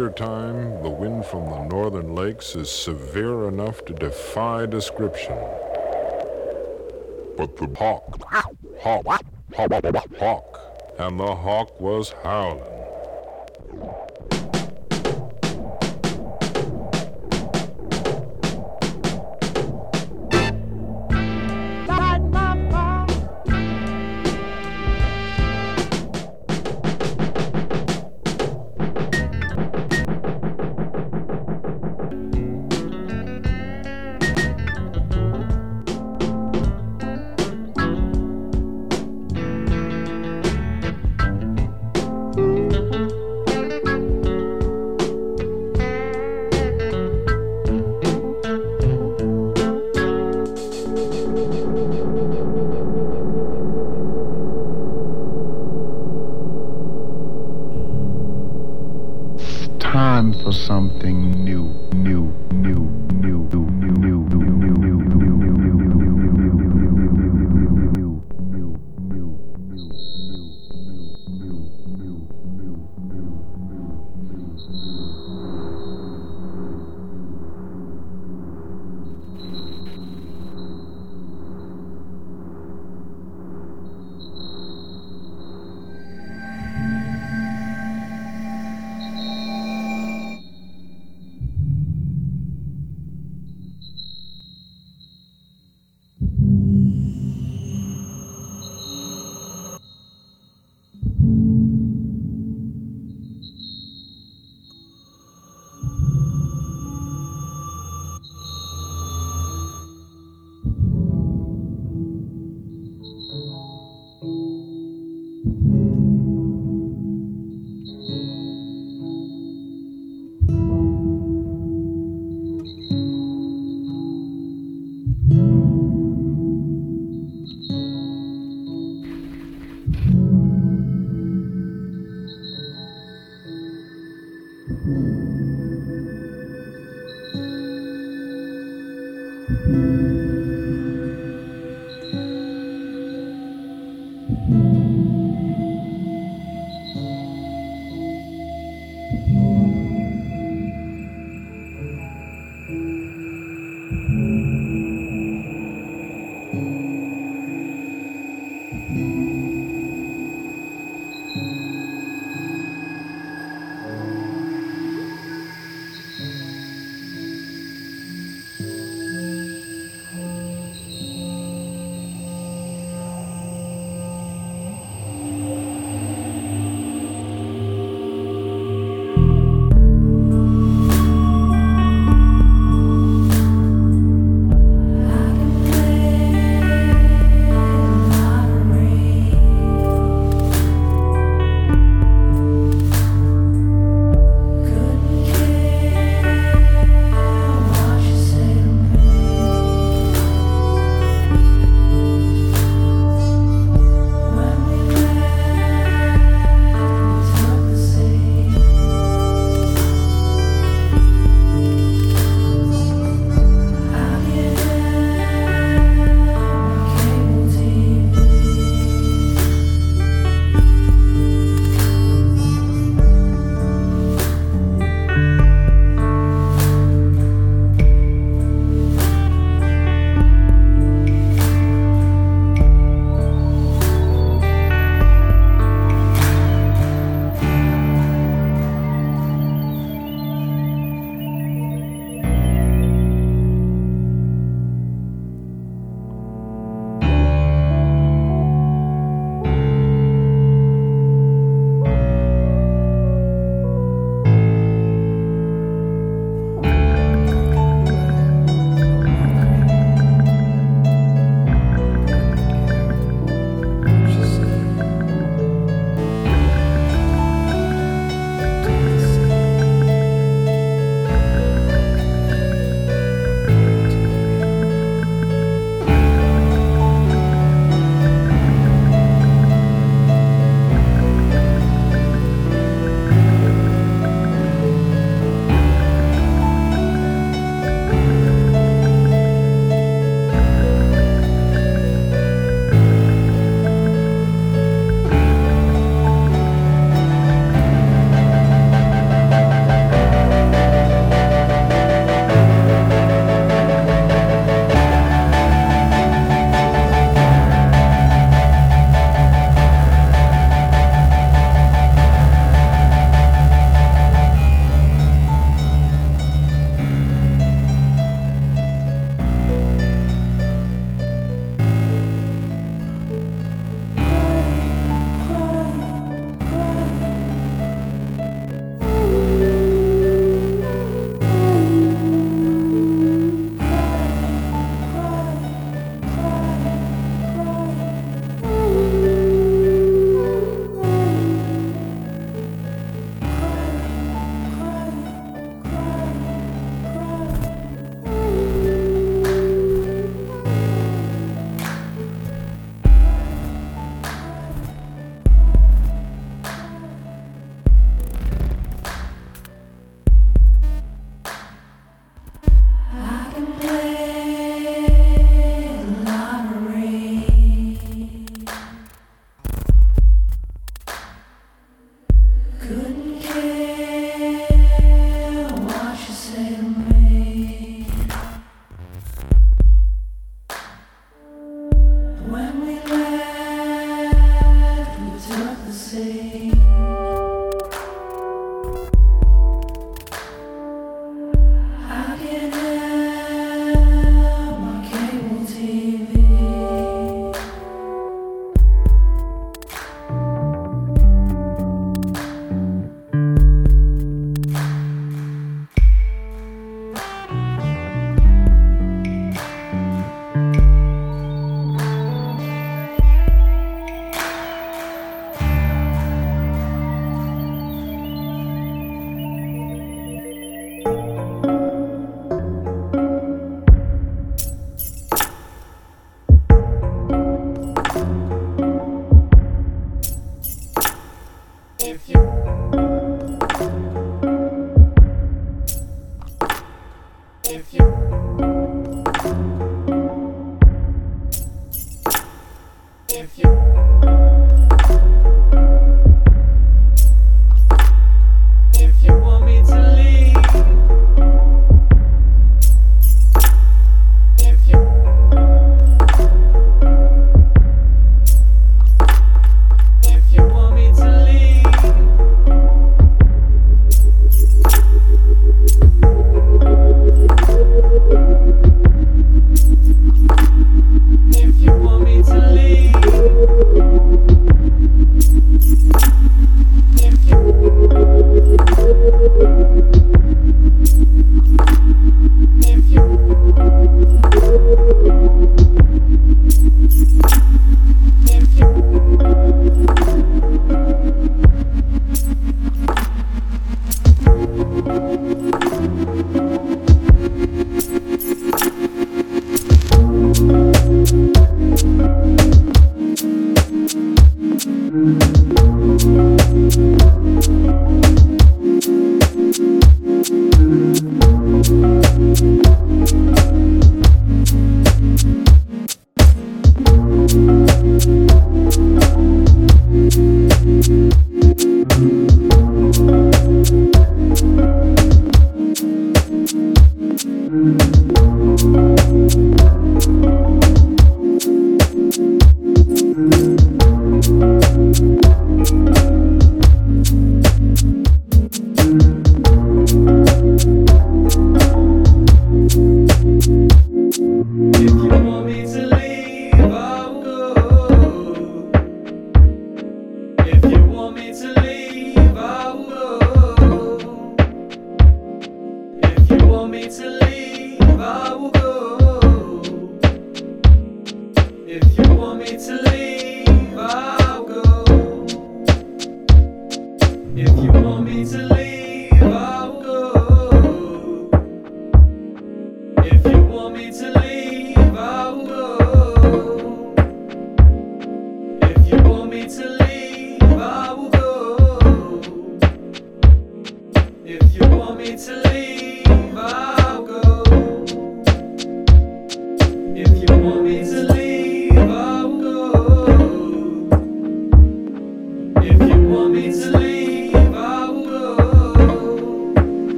winter time, the wind from the northern lakes is severe enough to defy description. But the hawk, hawk, hawk, hawk, and the hawk was howling.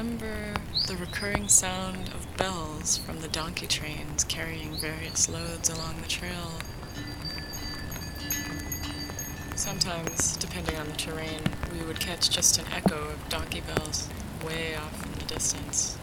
Remember the recurring sound of bells from the donkey trains carrying various loads along the trail. Sometimes, depending on the terrain, we would catch just an echo of donkey bells way off in the distance.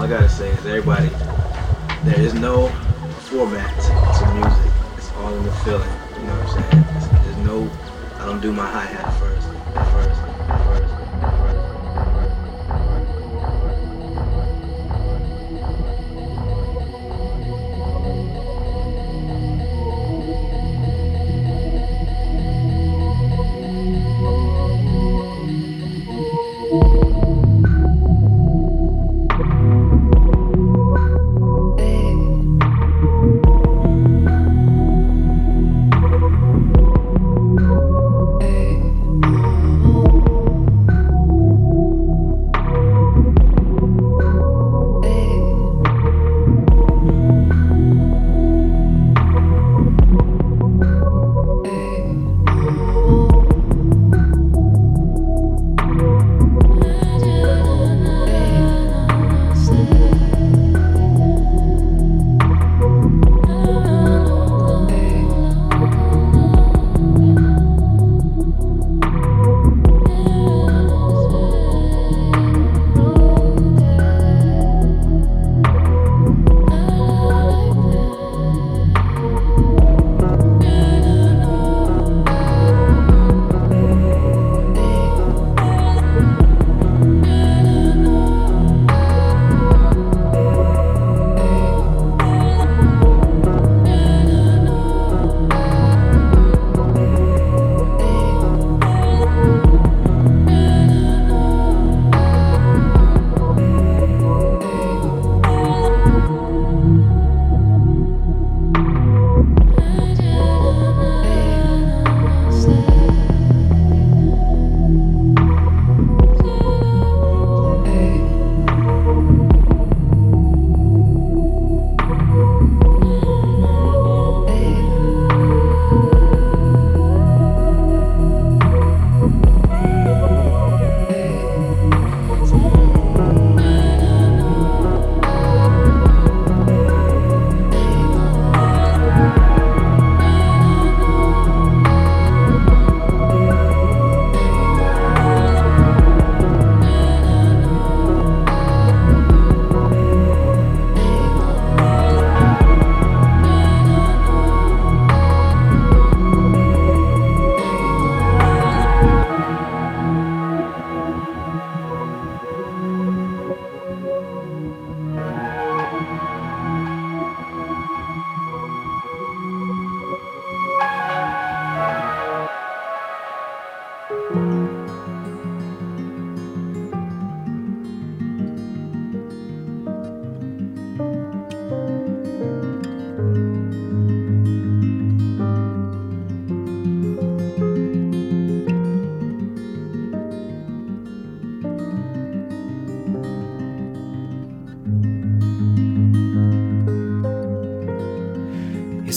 All I gotta say is everybody, there is no format to music. It's all in the feeling. You know what I'm saying? There's no, I don't do my hi hat first. First.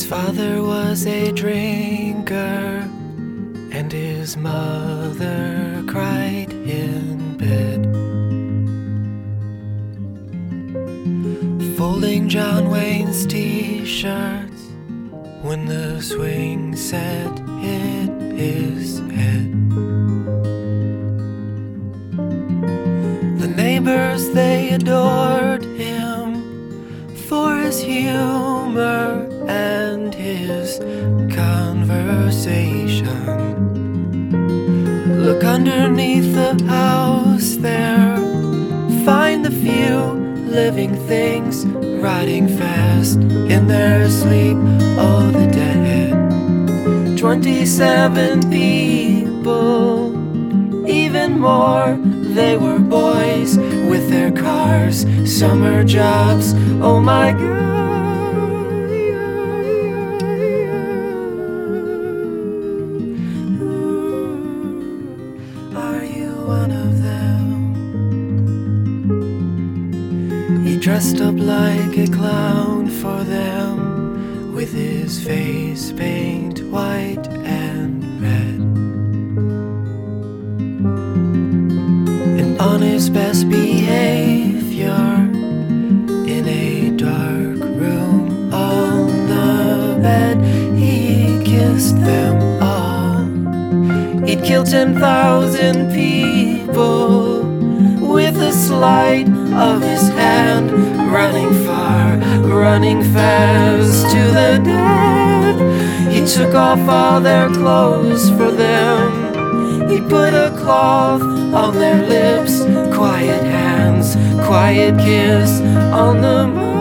His father was a drinker, and his mother cried in bed. Folding John Wayne's t shirts when the swing set hit his head. Underneath the house there, find the few living things riding fast in their sleep. Oh, the dead. 27 people, even more. They were boys with their cars, summer jobs. Oh my God. Dressed up like a clown for them with his face paint white and red. And on his best behavior in a dark room on the bed, he kissed them all. He'd killed 10,000 people with a sleight of his hand, running far, running fast to the dead. He took off all their clothes for them. He put a cloth on their lips, quiet hands, quiet kiss on the And